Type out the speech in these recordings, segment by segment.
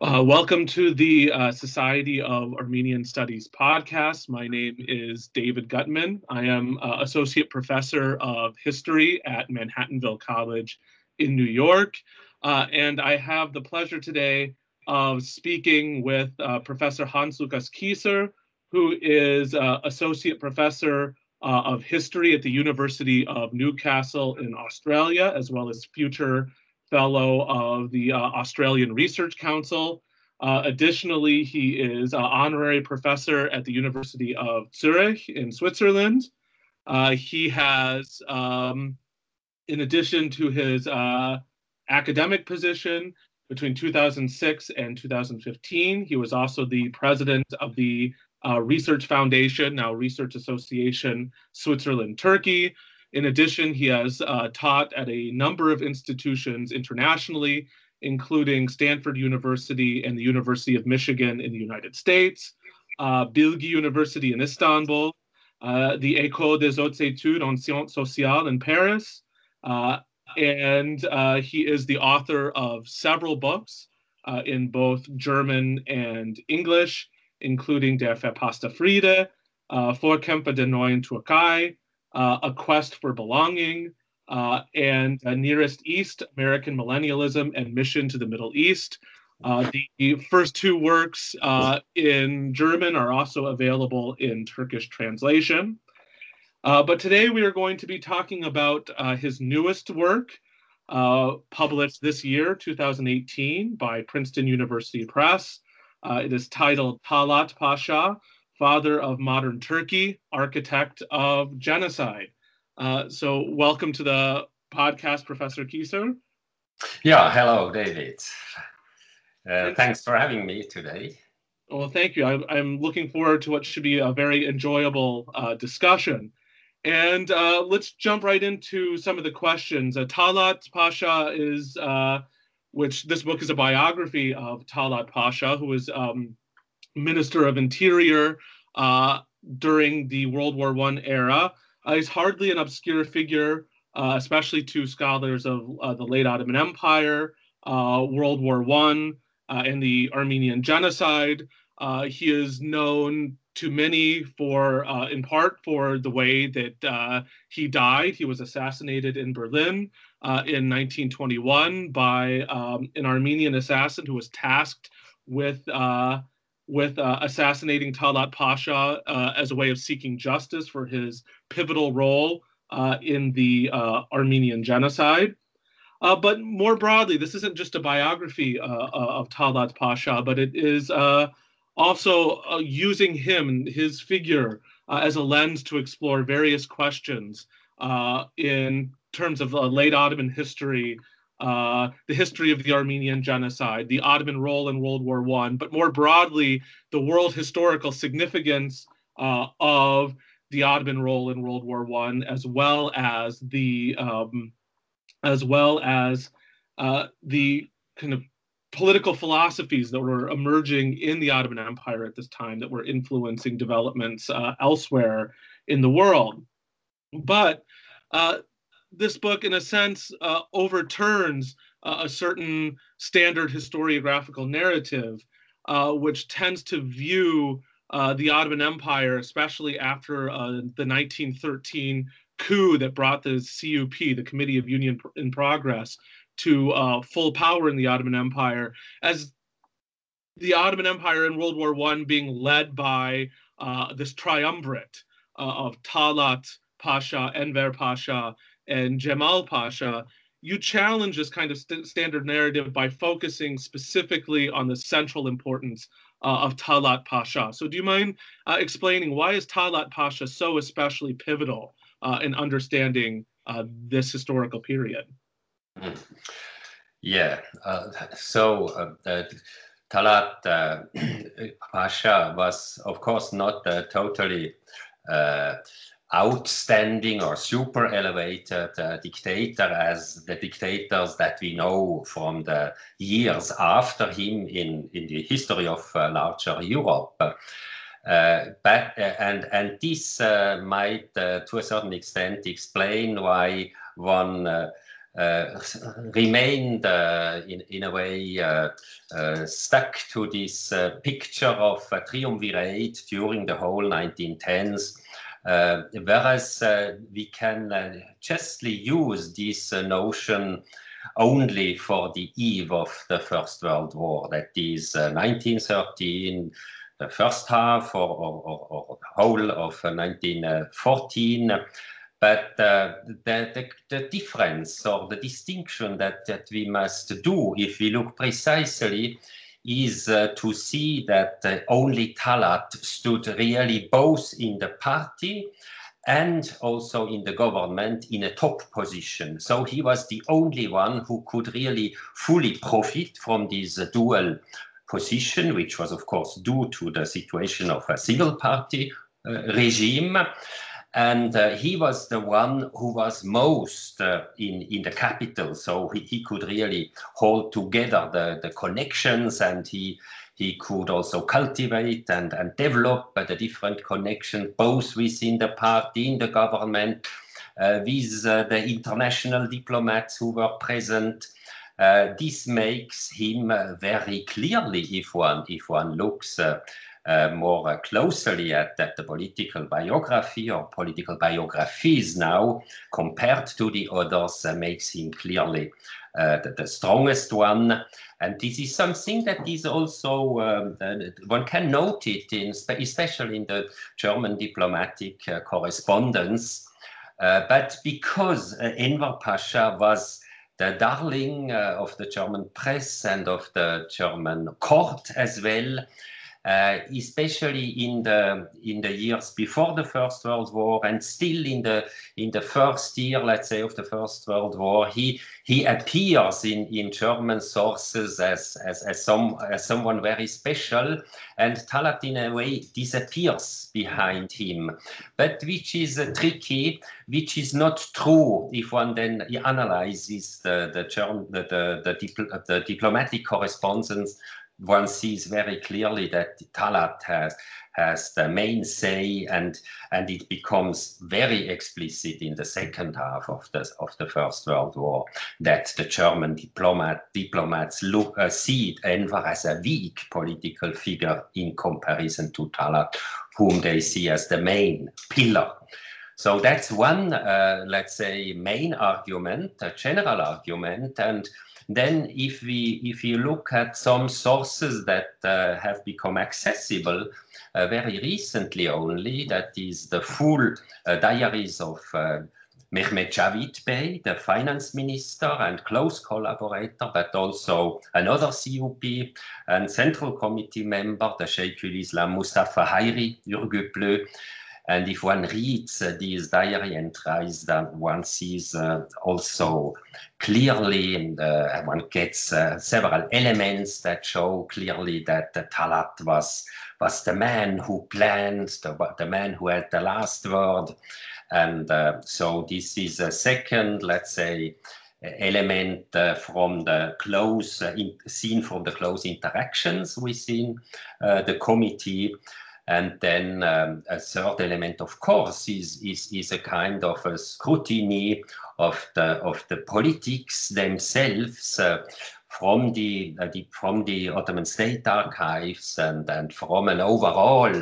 Uh, welcome to the uh, Society of Armenian Studies podcast. My name is David Gutman. I am uh, Associate Professor of History at Manhattanville College in New York. Uh, and I have the pleasure today of speaking with uh, Professor Hans Lukas Kieser, who is Associate Professor of History at the University of Newcastle in Australia, as well as future Fellow of the uh, Australian Research Council. Uh, additionally, he is an honorary professor at the University of Zurich in Switzerland. Uh, he has, um, in addition to his uh, academic position between 2006 and 2015, he was also the president of the uh, Research Foundation, now Research Association Switzerland Turkey, in addition, he has uh, taught at a number of institutions internationally, including Stanford University and the University of Michigan in the United States, uh, Bilgi University in Istanbul, uh, the École des Hautes Études en Sciences Sociales in Paris, uh, and uh, he is the author of several books uh, in both German and English, including Der verpasste Friede, uh, Vorkämpfer der neuen Türkei, uh, A Quest for Belonging, uh, and uh, Nearest East, American Millennialism and Mission to the Middle East. Uh, the first two works uh, in German are also available in Turkish translation. Uh, but today we are going to be talking about his newest work, published this year, 2018, by Princeton University Press. it is titled Talat Pasha, father of modern Turkey, architect of genocide. Uh, so, welcome to the podcast, Professor Kieser. Yeah, hello, David. Uh, thanks for having me today. Well, thank you. I, am looking forward to what should be a very enjoyable uh, discussion. And uh, let's jump right into some of the questions. Uh, Talat Pasha is, uh, which this book is a biography of Talat Pasha, who was um, Minister of Interior uh, during the World War One era. Uh, he's hardly an obscure figure, uh, especially to scholars of uh, the late Ottoman Empire, uh, World War One, uh, and the Armenian genocide. he is known to many for, in part, for the way that he died. He was assassinated in Berlin in 1921 by um, an Armenian assassin who was tasked with with uh, assassinating Talat Pasha uh, as a way of seeking justice for his pivotal role uh, in the uh, Armenian genocide. Uh, but more broadly, this isn't just a biography uh, of Talat Pasha, but it is also using him, his figure, as a lens to explore various questions in terms of late Ottoman history uh, the history of the Armenian genocide, the Ottoman role in World War One, but more broadly, the world historical significance uh, of the Ottoman role in World War One, as well as the um, as well as uh, the kind of political philosophies that were emerging in the Ottoman Empire at this time that were influencing developments uh, elsewhere in the world. But uh, this book, in a sense, uh, overturns uh, a certain standard historiographical narrative, uh, which tends to view uh, the Ottoman Empire, especially after uh, the 1913 coup that brought the CUP, the Committee of Union in Progress, to uh, full power in the Ottoman Empire, as the Ottoman Empire in World War I being led by this triumvirate of Talat Pasha, Enver Pasha, and Jamal Pasha, you challenge this kind of st- standard narrative by focusing specifically on the central importance uh, of Talat Pasha. So, do you mind uh, explaining why is Talat Pasha so especially pivotal uh, in understanding uh, this historical period? Mm. Yeah. Uh, so, uh, Talat Pasha was, of course, not totally outstanding or super elevated uh, dictator as the dictators that we know from the years after him in, in the history of uh, larger Europe. Uh, but, uh, and, and this uh, might, uh, to a certain extent, explain why one remained in, in a way stuck to this picture of a triumvirate during the whole 1910s. Uh, whereas uh, we can uh, justly use this notion only for the eve of the First World War, that is 1913, the first half or, or, or whole of 1914. But uh, the, the, the, difference or the distinction that, that we must do, if we look precisely, is uh, to see that uh, only Talat stood really both in the party and also in the government in a top position. So he was the only one who could really fully profit from this uh, dual position, which was, of course, due to the situation of a single party uh, regime and uh, he was the one who was most uh, in in the capital. So he, he could really hold together the the connections and he he could also cultivate and, and develop uh, the different connections both within the party in the government uh, with uh, the international diplomats who were present. Uh, this makes him very clearly if one if one looks uh, more closely at, at, the political biography or political biographies now compared to the others uh, makes him clearly uh, the, the, strongest one. And this is something that is also, um, one can note it, in, especially in the German diplomatic uh, correspondence. Uh, but because uh, Enver Pasha was the darling of the German press and of the German court as well, uh, especially in the in the years before the First World War and still in the in the first year, let's say, of the First World War, he he appears in, in German sources as as as some as someone very special, and Talat in a way disappears behind him, but which is uh, tricky, which is not true if one then analyzes the the German the the, the, dipl the diplomatic correspondence one sees very clearly that Talat has has the main say, and and it becomes very explicit in the second half of the of the First World War that the German diplomat diplomats look uh, see Enver as a weak political figure in comparison to Talat, whom they see as the main pillar. So that's one, uh, let's say, main argument, a general argument, and then if we if you look at some sources that uh, have become accessible uh, very recently only, that is the full uh, diaries of uh, Mehmet Javid Bey, the finance minister and close collaborator, but also another CUP and central committee member, the Sheikh Islam Mustafa Hayri Ürgüplü, and if one reads uh, these diary entries, then one sees uh, also clearly, and uh, one gets uh, several elements that show clearly that Talat was was the man who planned, the, the man who had the last word. And uh, so this is a second, let's say, element uh, from the close, in, seen from the close interactions within the committee. And then um, a third element, of course, is, is, is a kind of a scrutiny of the, of the politics themselves uh, from, the, uh, the, from the Ottoman State archives and, and from an overall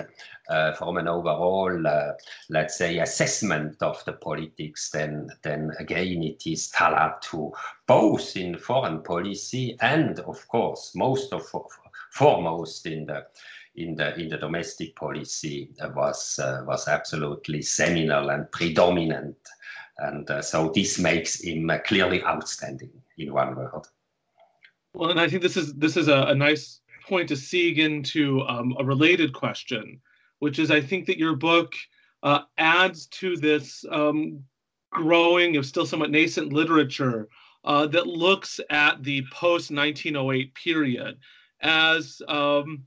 uh, from an overall, uh, let's say, assessment of the politics, then, then again it is Talat who, both in foreign policy and, of course, most of foremost in the in the in the domestic policy was uh, was absolutely seminal and predominant, and uh, so this makes him uh, clearly outstanding in one word. Well, and I think this is this is a, a nice point to seeg into um, a related question, which is I think that your book uh, adds to this um, growing, if still somewhat nascent literature uh, that looks at the post 1908 period as um,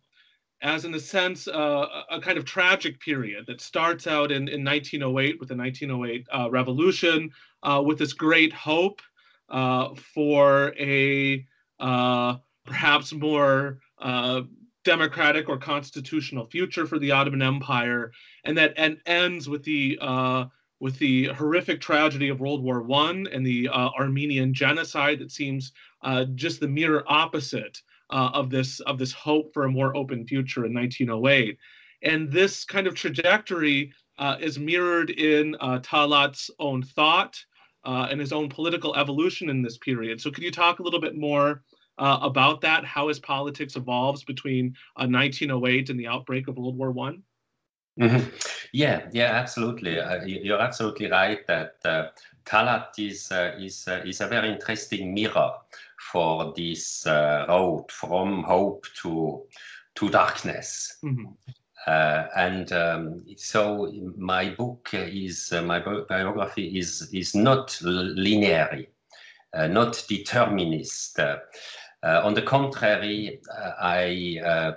as in a sense uh, a kind of tragic period that starts out in, in 1908 with the 1908 uh, revolution uh, with this great hope uh, for a uh, perhaps more uh, democratic or constitutional future for the Ottoman Empire, and that and ends with the with the horrific tragedy of World War One and the Armenian genocide that seems just the mirror opposite uh, of this of this hope for a more open future in 1908. And this kind of trajectory uh, is mirrored in uh, Talat's own thought uh, and his own political evolution in this period. So, could you talk a little bit more about that? How his politics evolves between 1908 and the outbreak of World War One? Mm-hmm. Yeah, yeah, absolutely. Uh, you're absolutely right that uh, Talat is uh, is uh, is a very interesting mirror for this uh, road from hope to to darkness. Mm-hmm. Uh, and um, so my book is my biography is is not linear, not determinist. Uh, on the contrary, uh, I uh,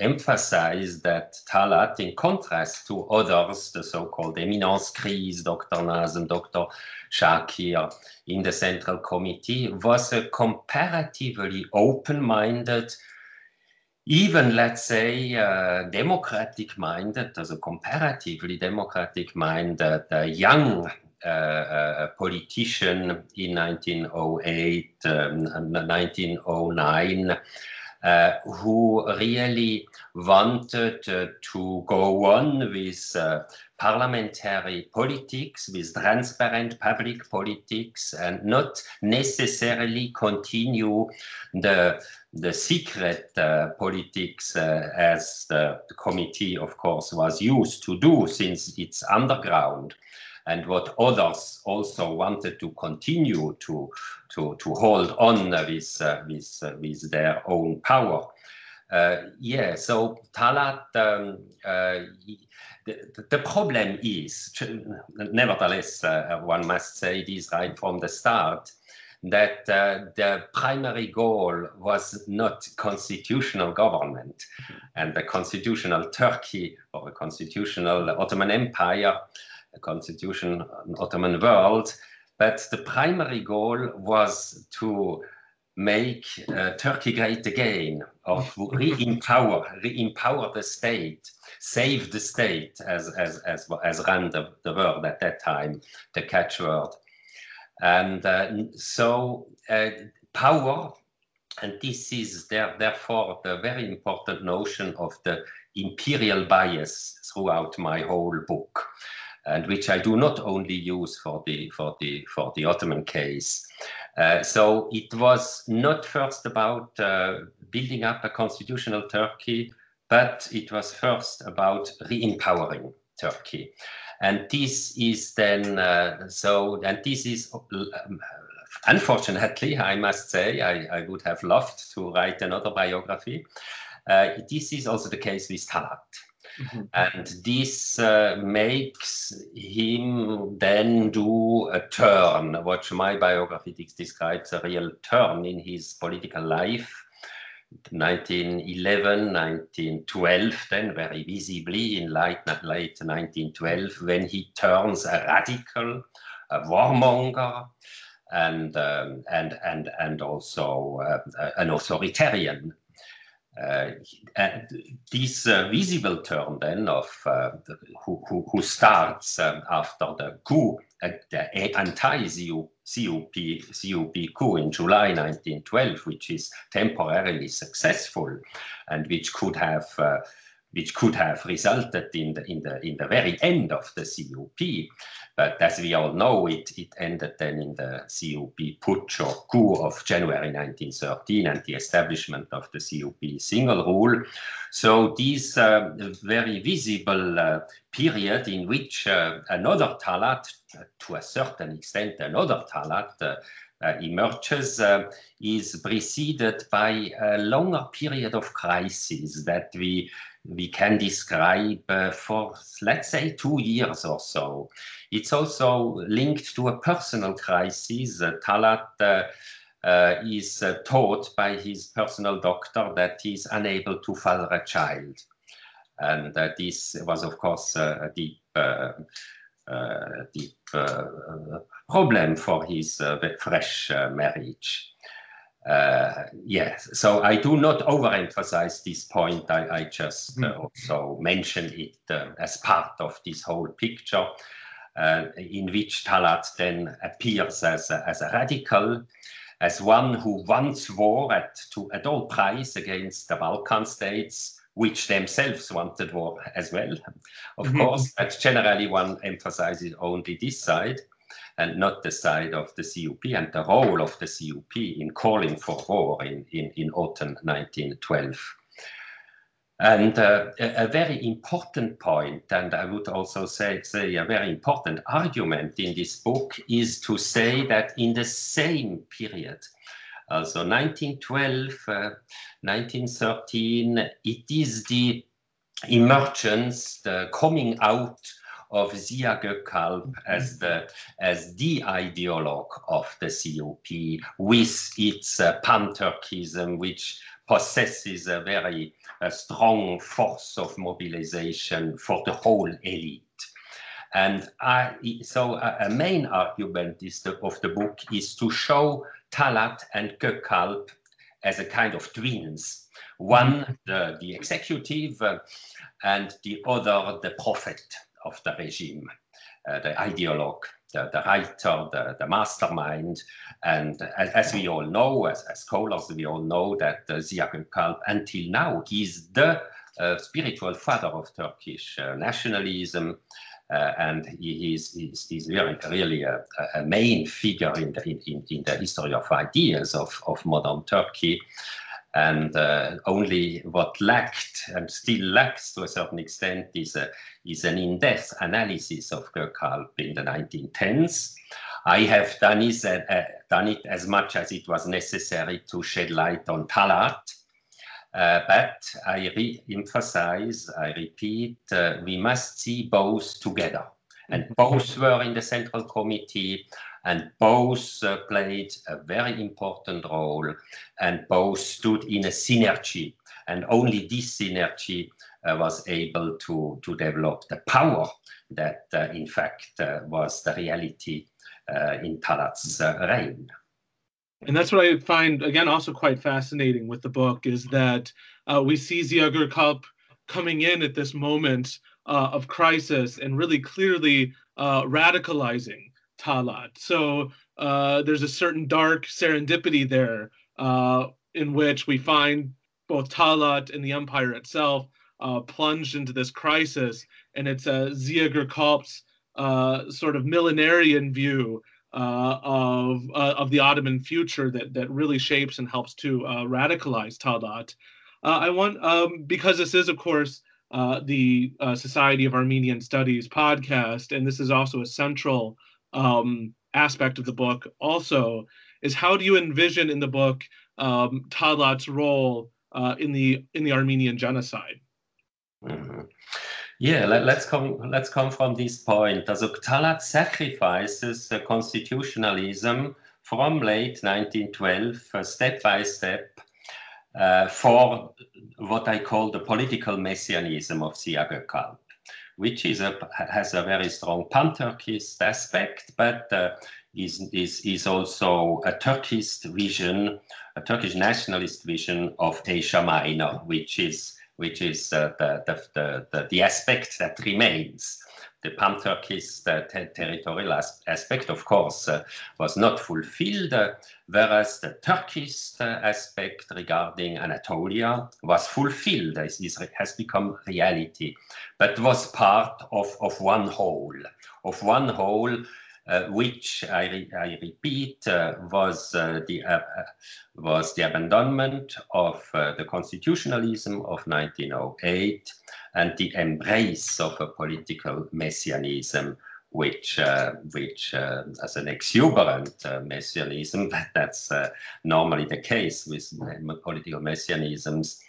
emphasize that Talat, in contrast to others, the so-called eminence grise, Dr. Nazem, Dr. Shakir, in the Central Committee, was a comparatively open-minded, even let's say uh, democratic-minded, as a comparatively democratic-minded uh, young a politician in 1908 um, and 1909 uh, who really wanted uh, to go on with uh, parliamentary politics, with transparent public politics, and not necessarily continue the the secret uh, politics uh, as the, the, committee, of course, was used to do since it's underground and what others also wanted to continue to, to, to hold on with, uh, with, uh, with their own power. Uh, yeah, so Talat, um, uh, the, the, problem is, nevertheless, uh, one must say this right from the start, that uh, the primary goal was not constitutional government and the constitutional Turkey or the constitutional Ottoman Empire constitution, Ottoman world. But the primary goal was to make uh, Turkey great again, or re-empower, re-empower the state, save the state, as as as as ran the, the word at that time, the catchword. And uh, so uh, power, and this is there, therefore the very important notion of the imperial bias throughout my whole book and which I do not only use for the for the for the Ottoman case. Uh, so it was not first about uh, building up a constitutional Turkey, but it was first about re-empowering Turkey. And this is then uh, so, and this is um, unfortunately, I must say, I, I, would have loved to write another biography. Uh, this is also the case with Talat. Mm-hmm. And this uh, makes him then do a turn, what my biography describes a real turn in his political life. 1911, 1912, then very visibly in late, late 1912, when he turns a radical, a warmonger, and um, and and and also uh, an authoritarian this uh, visible turn then of uh, the, who, who, who, starts um, after the coup, uh, the anti-CUP CUP coup in July 1912, which is temporarily successful and which could have uh, which could have resulted in the in the in the very end of the CUP. But as we all know, it, it ended then in the CUP putsch or coup of January 1913 and the establishment of the CUP single rule. So this uh, very visible uh, period in which uh, another Talat, to a certain extent, another Talat uh, uh, emerges uh, is preceded by a longer period of crisis that we we can describe uh, for let's say two years or so. It's also linked to a personal crisis. Uh, Talat uh, uh is uh, taught by his personal doctor that he's unable to father a child. And this was, of course, a deep, deep problem for his fresh marriage. Uh, yes, so I do not overemphasize this point. I, I just uh, hmm. also mention it uh, as part of this whole picture. uh, in which Talat then appears as a, as a radical, as one who once war at, to, at all price against the Balkan states, which themselves wanted war as well, of mm-hmm. course, but generally one emphasizes only this side and not the side of the CUP and the role of the CUP in calling for war in, in, in autumn 1912. And uh, a, a, very important point, and I would also say, say a very important argument in this book, is to say that in the same period, uh, so 1912, uh, 1913, it is the emergence, the coming out of Zia Gökalp as the as the ideologue of the CUP with its uh, pan-Turkism, which possesses a very strong force of mobilization for the whole elite. And I, so a, a main argument the, of the book is to show Talat and Gökalp as a kind of twins. One, mm-hmm. the, the executive, uh, and the other, the prophet of the regime, uh, the ideologue, the, the writer, the, the mastermind. And as, as, we all know, as, as scholars, we all know that uh, Ziya Gökalp, until now, is the uh, spiritual father of Turkish nationalism. Uh, and he is he's, he's really, really a, a, main figure in the, in, in the history of ideas of, of modern Turkey. And uh, only what lacked and still lacks to a certain extent is, a, is an in-depth analysis of Gökalp in the 1910s. I have done it, uh, done it as much as it was necessary to shed light on Talat. Uh, but I re-emphasize, I repeat, uh, we must see both together. And both were in the Central Committee and both uh, played a very important role and both stood in a synergy and only this synergy uh, was able to, to develop the power that uh, in fact uh, was the reality uh, in Talat's uh, reign. And that's what I find again also quite fascinating with the book is that we see Ziya Gökalp coming in at this moment of crisis and really clearly radicalizing Talat. So uh, there's a certain dark serendipity there uh, in which we find both Talat and the empire itself uh, plunged into this crisis. And it's a Gökalp's uh, sort of millenarian view uh, of, uh, of the Ottoman future that, that really shapes and helps to radicalize Talat. I want, um, because this is, of course, the Society of Armenian Studies podcast, and this is also a central um, aspect of the book also is how do you envision in the book um, Talat's role uh, in the in the Armenian genocide? Mm-hmm. Yeah, let, us come let's come from this point. Also Talat sacrifices uh, constitutionalism from late 1912, uh, step by step, uh, for what I call the political messianism of Ziya Gökalp which is a, has a very strong pan-Turkist aspect, but uh, is, is, is also a Turkish vision, a Turkish nationalist vision of Asia Minor, which is, which is uh, the, the, the, the, aspect that remains. The pan-Turkish uh, ter territorial as aspect, of course, uh, was not fulfilled, whereas the Turkish aspect regarding Anatolia was fulfilled, has become reality, but was part of, of one whole, of one whole which I, I repeat uh, was uh, the uh, uh, was the abandonment of uh, the constitutionalism of 1908 and the embrace of a political messianism which, uh, which uh, as an exuberant uh, messianism, but that's normally the case with political messianisms,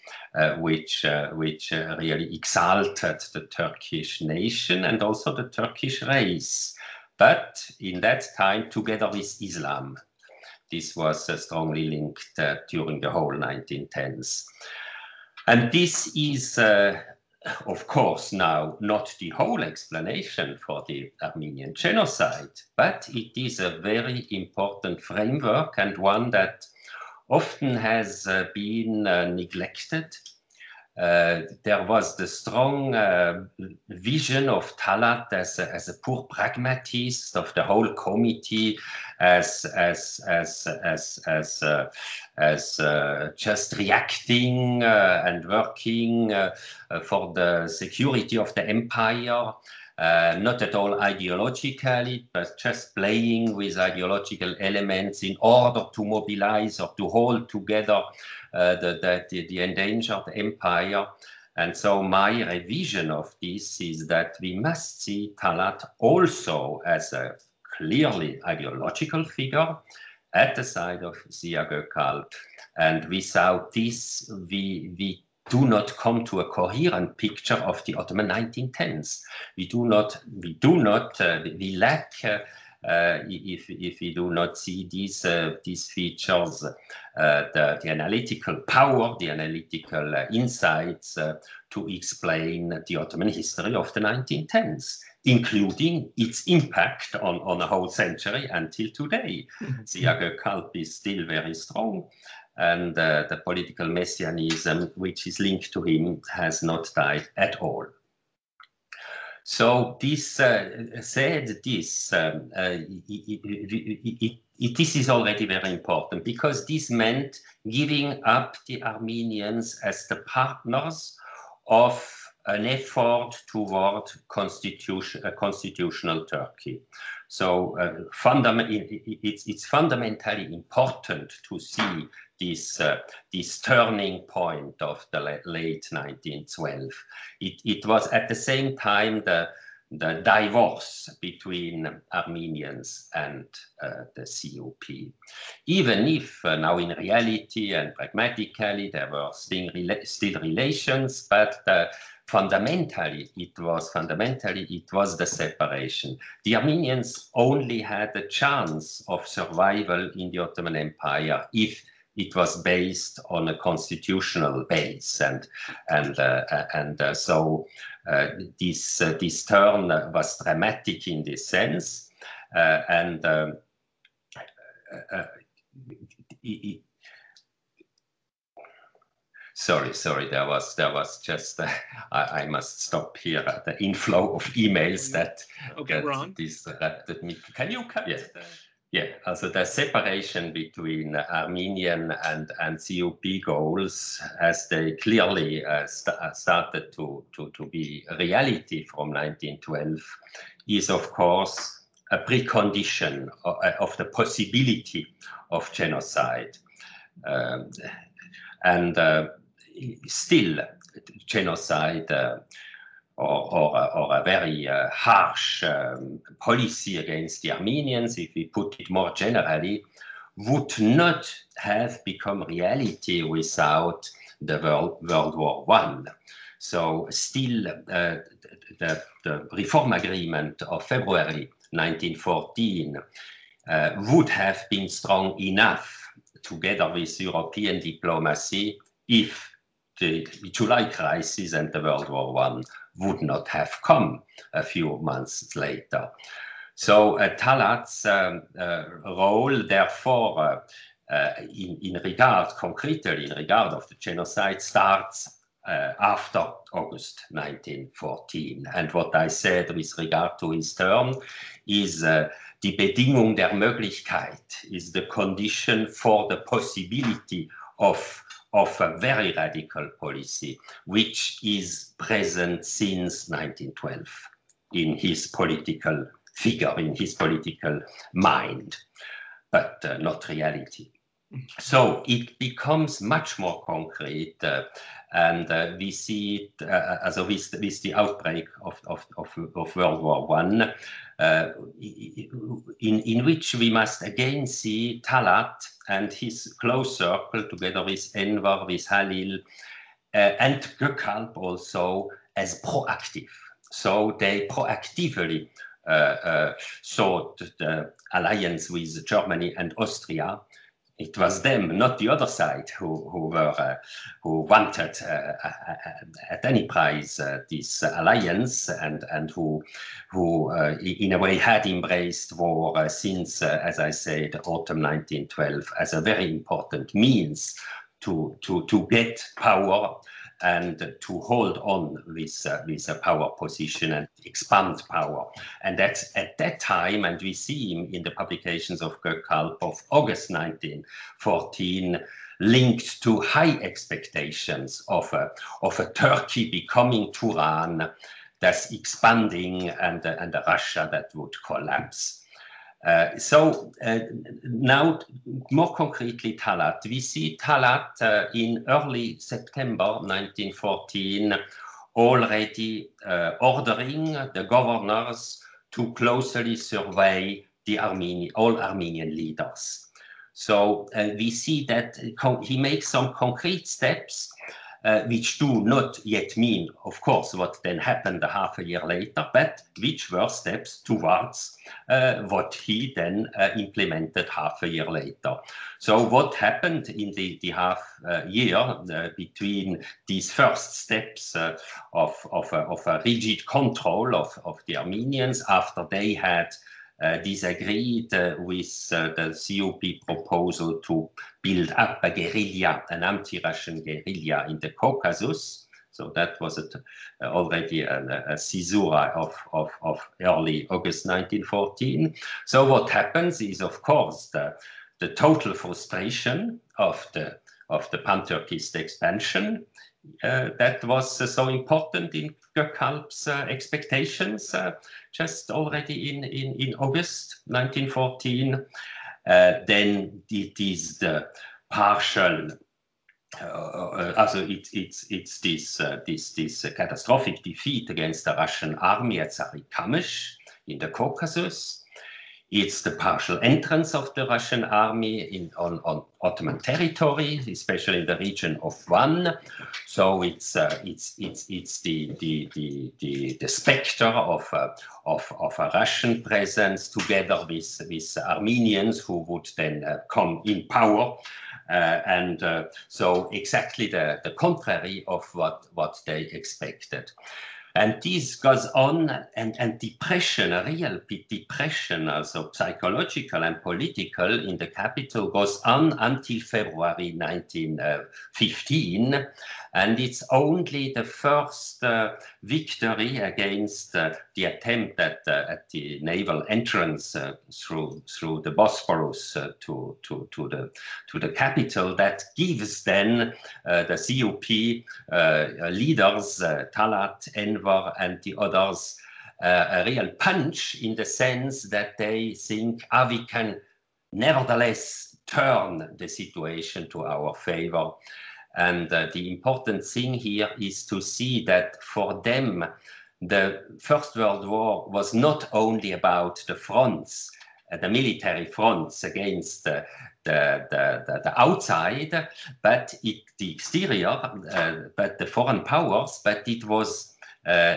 which, which really exalted the Turkish nation and also the Turkish race. But in that time, together with Islam, this was strongly linked during the whole 1910s. And this is uh, of course, now not the whole explanation for the Armenian genocide, but it is a very important framework and one that often has uh, been uh, neglected uh, there was the strong uh, vision of Talat as a, as a poor pragmatist of the whole committee as as as as as uh, as uh, just reacting uh, and working uh, for the security of the empire. Not at all ideologically, but just playing with ideological elements in order to mobilize or to hold together uh, the, the, the endangered empire. And so my revision of this is that we must see Talat also as a clearly ideological figure at the side of the Zia Gökalp. And without this, we, we do not come to a coherent picture of the Ottoman 1910s. We do not, we do not, uh, we lack uh, uh, if, if we do not see these, uh, these features, uh, the, the analytical power, the analytical insights to explain the Ottoman history of the 1910s, including its impact on, on a whole century until today. Mm-hmm. The cult is still very strong, and uh, the political messianism which is linked to him has not died at all. So this uh, said this, um, uh, it, it, this is already very important because this meant giving up the Armenians as the partners of an effort toward constitution, a constitutional Turkey. So uh, fundament, it, it's, it's fundamentally important to see this, uh, this turning point of the late 1912. It, it was at the same time the, the divorce between Armenians and uh, the CUP. Even if uh, now in reality and pragmatically there were still, rela still relations, but uh, fundamentally it was fundamentally it was the separation. The Armenians only had a chance of survival in the Ottoman Empire if it was based on a constitutional base, and and uh, and uh, so uh, this uh, this turn was dramatic in this sense, uh, and. Um, it, sorry sorry there was there was just uh, I, I, must stop here the inflow of emails that okay that Ron disrupted me can you cut yeah. Yeah, also the separation between Armenian and, and CUP goals, as they clearly uh, st uh, started to, to, to be reality from 1912, is of course a precondition of, uh, of the possibility of genocide. Um, and uh, still, genocide uh, or, or, a very uh, harsh um, policy against the Armenians, if we put it more generally, would not have become reality without the World, World War One. So still, uh, the, the, reform agreement of February 1914 uh, would have been strong enough, together with European diplomacy, if the July crisis and the World War One would not have come a few months later. So uh, Talat's um, uh, role, therefore, uh, uh, in, in regard, concretely in regard of the genocide, starts uh, after August 1914. And what I said with regard to his term is uh, die Bedingung der Möglichkeit, is the condition for the possibility of of a very radical policy, which is present since 1912 in his political figure, in his political mind, but uh, not reality. So it becomes much more concrete, uh, and uh, we see it uh, as a, with, with the outbreak of, of, of, of World War One, uh, in, in which we must again see Talat and his close circle, together with Enver, with Halil, uh, and Gökalp also, as proactive. So they proactively uh, sought the alliance with Germany and Austria it was them, not the other side, who, who were uh, who wanted uh, at any price uh, this alliance and and who who uh, in a way had embraced war uh, since, uh, as I said, autumn 1912 as a very important means to to to get power and to hold on this uh, with a power position and expand power. And that's at that time, and we see him in the publications of Gökalp of August 1914, linked to high expectations of a, of a Turkey becoming Turan that's expanding and, uh, and a Russia that would collapse. Uh, so uh, now, more concretely, Talat. We see Talat uh, in early September 1914 already ordering the governors to closely survey the Armenian, all Armenian leaders. So we see that he makes some concrete steps which do not yet mean, of course, what then happened a half a year later, but which were steps towards uh, what he then uh, implemented half a year later. So what happened in the, the half year between these first steps of, of, a, of a rigid control of, of the Armenians after they had disagreed uh, with uh, the CUP proposal to build up a guerrilla, an anti-Russian guerrilla in the Caucasus. So that was a, already a, a caesura of, of, of, early August 1914. So what happens is, of course, the, the total frustration of the, of the pan-Turkist expansion uh, that was uh, so important in Gökalp's uh, expectations just already in, in, in August 1914. then it is the partial uh, also it, it's it's this uh, this this uh, catastrophic defeat against the Russian army at Sarikamish in the Caucasus, it's the partial entrance of the Russian army in, on, on Ottoman territory, especially in the region of Van. So it's uh, it's it's it's the the the the, the specter of uh, of of a Russian presence together with with Armenians who would then uh, come in power. Uh, and uh, so exactly the, the contrary of what, what they expected. And this goes on, and, and depression, a real depression, also psychological and political, in the capital goes on until February 1915. And it's only the first uh, victory against uh, the attempt at, uh, at the naval entrance uh, through through the Bosporus uh, to, to, to, the, to the capital that gives then uh, the CUP leaders, Talat, Enver, and the others, a real punch in the sense that they think, ah, we can nevertheless turn the situation to our favor. And uh, the important thing here is to see that for them, the First World War was not only about the fronts, uh, the military fronts against the, the, the, the outside, but it, the exterior, uh, but the foreign powers, but it was uh,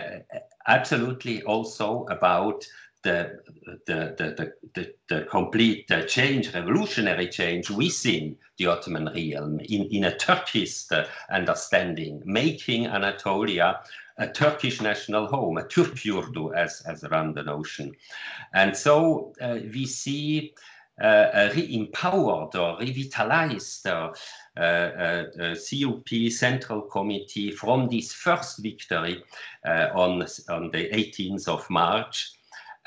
absolutely also about the, the, the, the, the, complete uh, change, revolutionary change within the Ottoman realm in, in a Turkish uh, understanding, making Anatolia a Turkish national home, a Türkyurdu as, as around the notion. And so uh, we see uh, a re-empowered or revitalized uh, uh, CUP Central Committee from this first victory on, on the 18th of March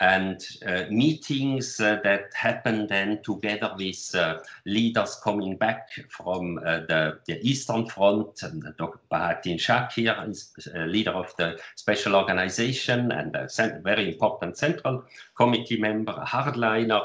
and uh, meetings uh, that happen then together with uh, leaders coming back from uh, the, the, Eastern Front. and Dr. Bahattin Shakir is leader of the special organization and a very important central committee member, a hardliner.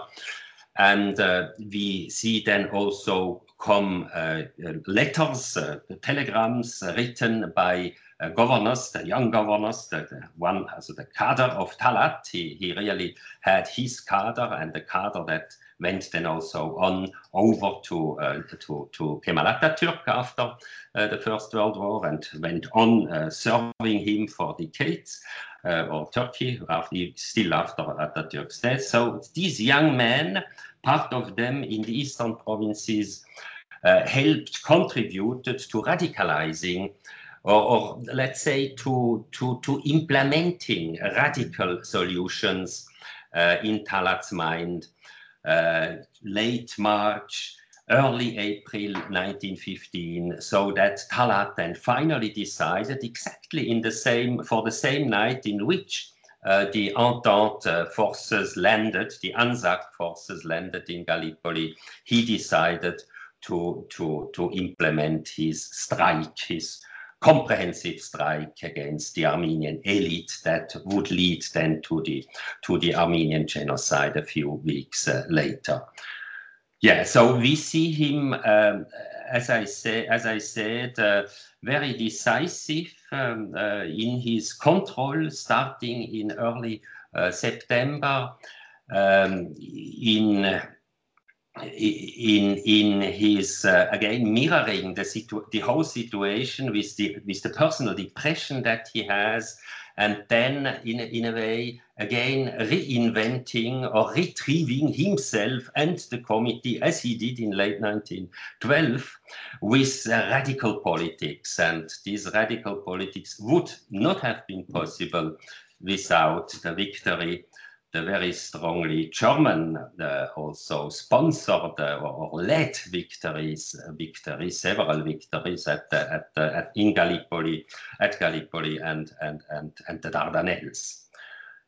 And uh, we see then also come uh, letters, telegrams written by uh, governors, the young governors, the, the one, also the cadre of Talat, he, he really had his cadre and the cadre that went then also on over to uh, to, to Kemal Atatürk after uh, the First World War and went on uh, serving him for decades, uh, or Turkey, after, still after Atatürk's death. So these young men, part of them in the eastern provinces, uh, helped, contributed to radicalizing or, or let's say to, to, to implementing radical solutions uh, in Talat's mind. Uh, late March, early April 1915, so that Talat then finally decided exactly in the same for the same night in which uh, the Entente forces landed, the Anzac forces landed in Gallipoli. He decided to to to implement his strike, his comprehensive strike against the Armenian elite that would lead then to the to the Armenian genocide a few weeks uh, later. Yeah, so we see him, um, as I say, as I said, uh, very decisive um, uh, in his control, starting in early uh, September. Um, in in in his uh, again mirroring the situ- the whole situation with the with the personal depression that he has and then in, in a way again reinventing or retrieving himself and the committee as he did in late 1912 with uh, radical politics. And these radical politics would not have been possible without the victory very strongly German also sponsored or led victories, victories, several victories at, at, at in Gallipoli, at Gallipoli and, and, and, and the Dardanelles.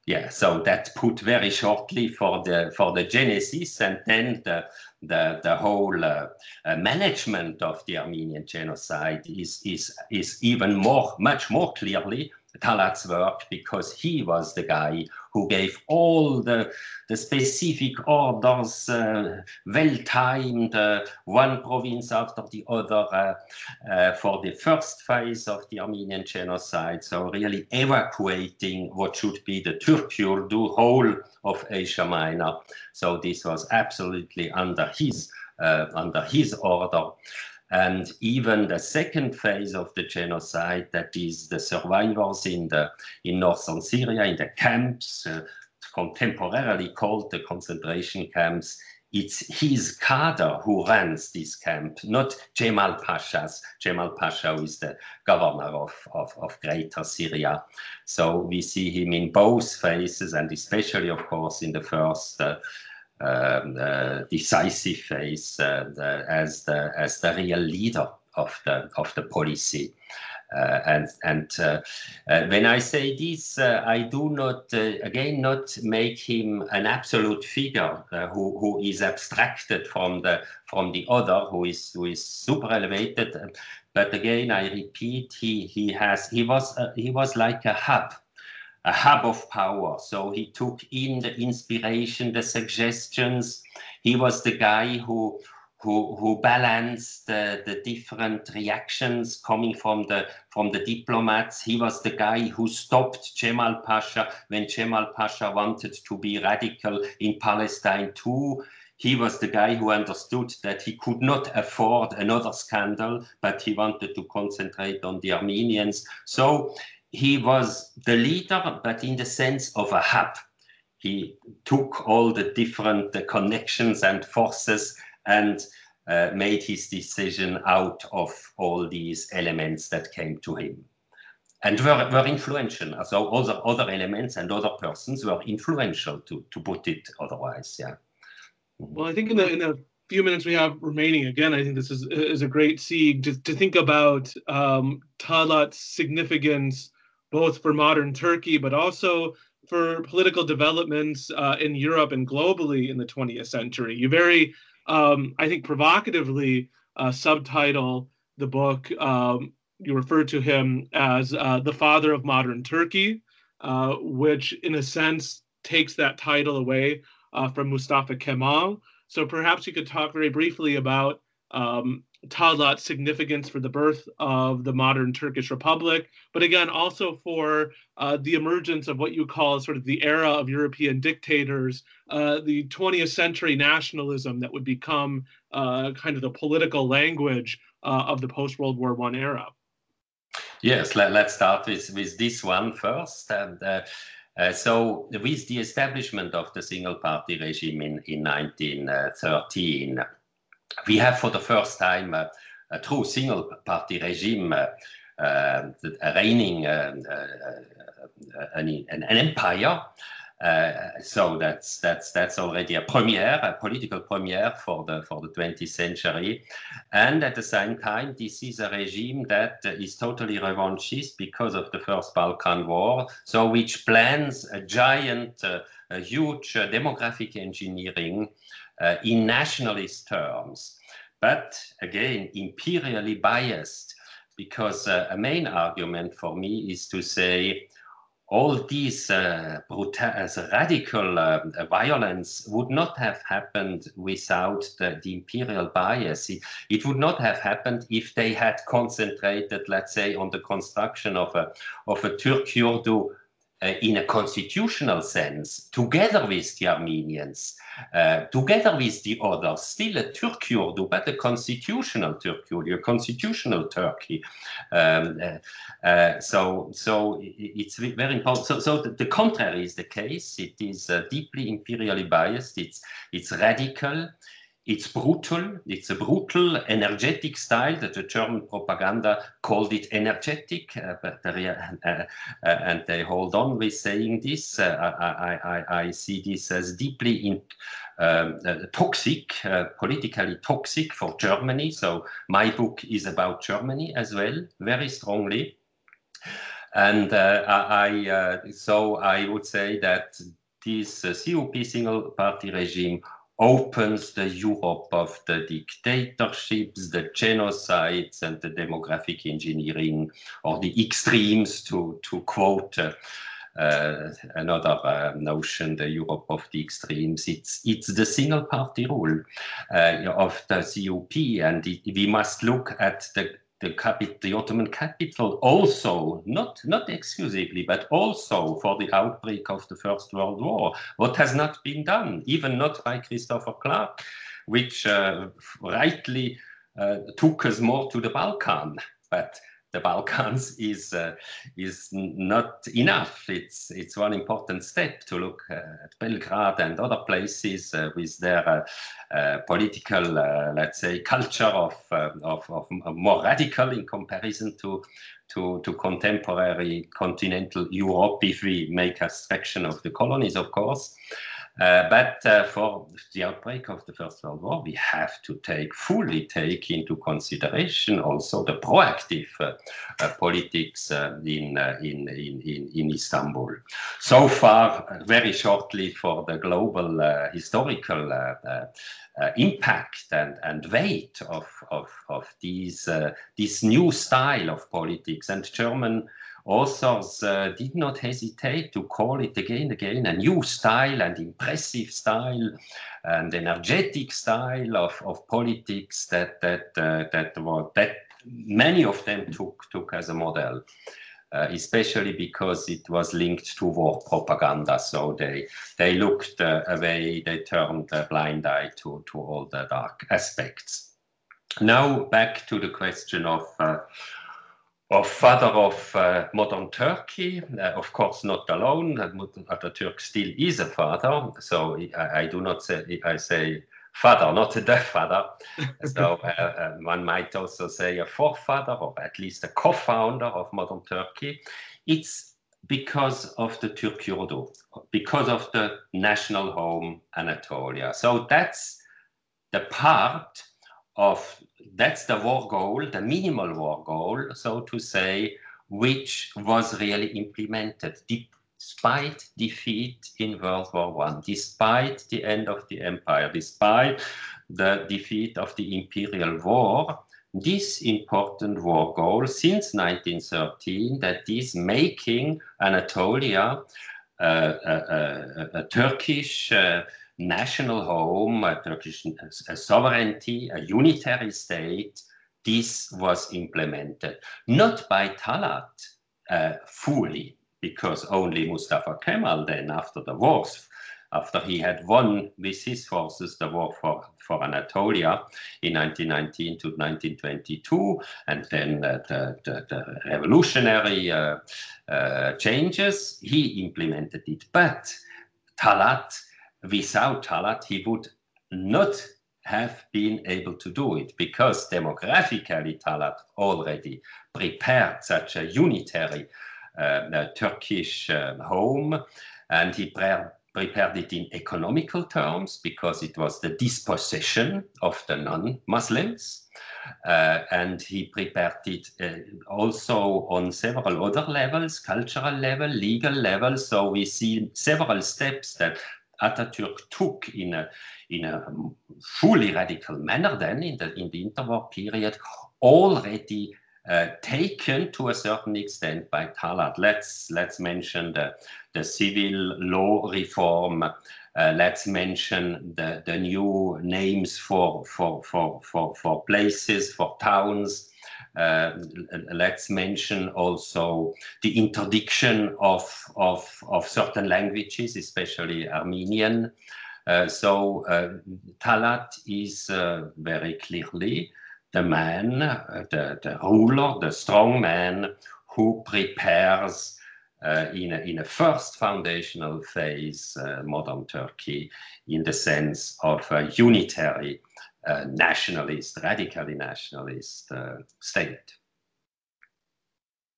Yeah, so that put very shortly for the for the genesis and then the the, the whole uh, management of the Armenian genocide is is is even more much more clearly Talat's work because he was the guy who gave all the, the specific orders, uh, well timed, uh, one province after the other uh, uh, for the first phase of the Armenian genocide. So, really evacuating what should be the Türk-Yurdu whole of Asia Minor. So, this was absolutely under his, uh, under his order. And even the second phase of the genocide, that is the survivors in the in northern Syria, in the camps, uh, contemporarily called the concentration camps, it's his cadre who runs this camp, not Jemal Pasha's. Jemal Pasha is the governor of, of, of Greater Syria. So we see him in both phases, and especially, of course, in the first uh, um, uh, decisive phase uh, the, as the as the real leader of the of the policy. Uh, and and uh, uh, when I say this, uh, I do not again not make him an absolute figure who, who is abstracted from the from the other who is who is super elevated. But again, I repeat, he he has he was he was like a hub a hub of power. So he took in the inspiration, the suggestions. He was the guy who who, who balanced the, the different reactions coming from the from the diplomats. He was the guy who stopped Jemal Pasha when Jemal Pasha wanted to be radical in Palestine too. He was the guy who understood that he could not afford another scandal, but he wanted to concentrate on the Armenians. So he was the leader, but in the sense of a hub. He took all the different uh, connections and forces and uh, made his decision out of all these elements that came to him and were, were influential. So other, other elements and other persons were influential to, to put it otherwise. Yeah. Well, I think in the, in the few minutes we have remaining, again, I think this is, is a great seed to, to think about um, Talat's significance both for modern Turkey, but also for political developments uh, in Europe and globally in the 20th century. You very, um, I think, provocatively uh, subtitle the book. Um, you refer to him as uh, the father of modern Turkey, uh, which, in a sense, takes that title away uh, from Mustafa Kemal. So perhaps you could talk very briefly about um, Talat's significance for the birth of the modern Turkish Republic, but again, also for uh, the emergence of what you call sort of the era of European dictators, uh, the 20th century nationalism that would become uh, kind of the political language uh, of the post World War I era. Yes, let, us start with, with this one first. And uh, uh, so, with the establishment of the single party regime in, in 1913, we have for the first time uh, a true single party regime uh, uh, reigning an, an, empire. Uh, so that's that's that's already a premiere, a political premiere for the for the 20th century, and at the same time, this is a regime that is totally revanchist because of the First Balkan War. So which plans a giant, uh, a huge uh, demographic engineering in nationalist terms, but again imperially biased. Because uh, a main argument for me is to say all these uh, brutal, uh, radical uh, violence would not have happened without the, the imperial bias. It, it, would not have happened if they had concentrated, let's say, on the construction of a, of a Turk-Yurdu uh, in a constitutional sense, together with the Armenians, uh, together with the others, still a Turk Yurdu, but a constitutional Turk Yurdu, a constitutional Turkey. Um, uh, uh, so, so it's very important. So, so the, the, contrary is the case. It is uh, deeply imperially biased. It's it's radical it's brutal. It's a brutal, energetic style that the German propaganda called it energetic, uh, but uh, uh, and they hold on with saying this. Uh, I, I, I, see this as deeply in, um, uh, toxic, uh, politically toxic for Germany. So my book is about Germany as well, very strongly. And I, so I would say that this CUP single party regime opens the Europe of the dictatorships, the genocides, and the demographic engineering, or the extremes, to, to quote uh, uh, another uh, notion, the Europe of the extremes. It's, it's the single party rule uh, of the CUP, and it, we must look at the the, the Ottoman capital also, not, not exclusively, but also for the outbreak of the First World War. What has not been done, even not by Christopher Clark, which uh, rightly uh, took us more to the Balkan. But the Balkans is uh, is not enough. It's it's one important step to look uh, at Belgrade and other places uh, with their uh, uh, political, uh, let's say, culture of, of, of more radical in comparison to. To, to contemporary continental Europe, if we make abstraction of the colonies, of course, but uh, for the outbreak of the First World War, we have to take fully take into consideration also the proactive uh, uh politics uh, in, in, in, in Istanbul. So far, very shortly for the global historical impact and, and weight of, of, of these, this new style of politics and German authors uh, did not hesitate to call it again and again a new style and impressive style and energetic style of, of politics that that uh, that were that many of them took took as a model. Uh, especially because it was linked to war propaganda. So they they looked uh, away, they turned a blind eye to, to all the dark aspects. Now back to the question of of father of uh, modern Turkey, uh, of course not alone. Ataturk still is a father, so I, I, do not say I say father, not a the father. so uh, uh, one might also say a forefather, or at least a co-founder of modern Turkey. It's because of the Turk Yurdu, because of the national home Anatolia. So that's the part of that's the war goal, the minimal war goal, so to say, which was really implemented despite defeat in World War One, despite the end of the empire, despite the defeat of the imperial war. This important war goal since 1913 that is making Anatolia uh, a, a, a, Turkish uh, national home, a Turkish a sovereignty, a unitary state, this was implemented. Not by Talat uh, fully, because only Mustafa Kemal then, after the wars, after he had won with his forces the war for, for Anatolia in 1919 to 1922, and then uh, the, the, the, revolutionary uh, uh, changes, he implemented it. But Talat without Talat, he would not have been able to do it because demographically Talat already prepared such a unitary uh, Turkish uh, home and he pre prepared it in economical terms because it was the dispossession of the non-Muslims. Uh, and he prepared it uh, also on several other levels, cultural level, legal level. So we see several steps that Ataturk took in a, in a fully radical manner then in the, in the interwar period, already uh, taken to a certain extent by Talat. Let's, let's mention the, the civil law reform. Uh, let's mention the, the new names for, for, for, for, for places, for towns. Uh, let's mention also the interdiction of, of, of certain languages, especially Armenian. Uh, so uh, Talat is very clearly the man, the, the ruler, the strong man who prepares uh, in, a, in a first foundational phase uh, modern Turkey in the sense of a unitary uh, nationalist, radically nationalist uh, state.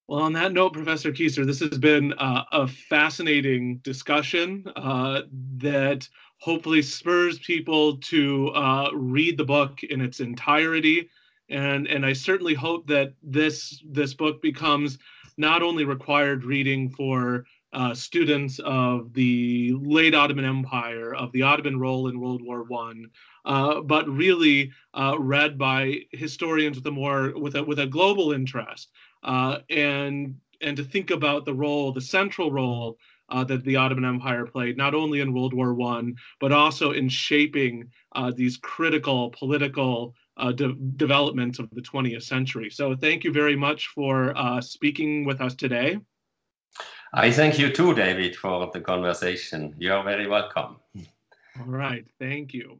Well, on that note, Professor Kieser, this has been uh, a fascinating discussion uh, that hopefully spurs people to read the book in its entirety and and I certainly hope that this this book becomes not only required reading for uh, students of the late Ottoman Empire, of the Ottoman role in World War One, uh, but really uh, read by historians with a more with a with a global interest, uh, and and to think about the role, the central role uh, that the Ottoman Empire played, not only in World War One, but also in shaping uh, these critical political uh, de- developments of the 20th century. So thank you very much for uh, speaking with us today. I thank you too, David, for the conversation. You're very welcome. All right. Thank you.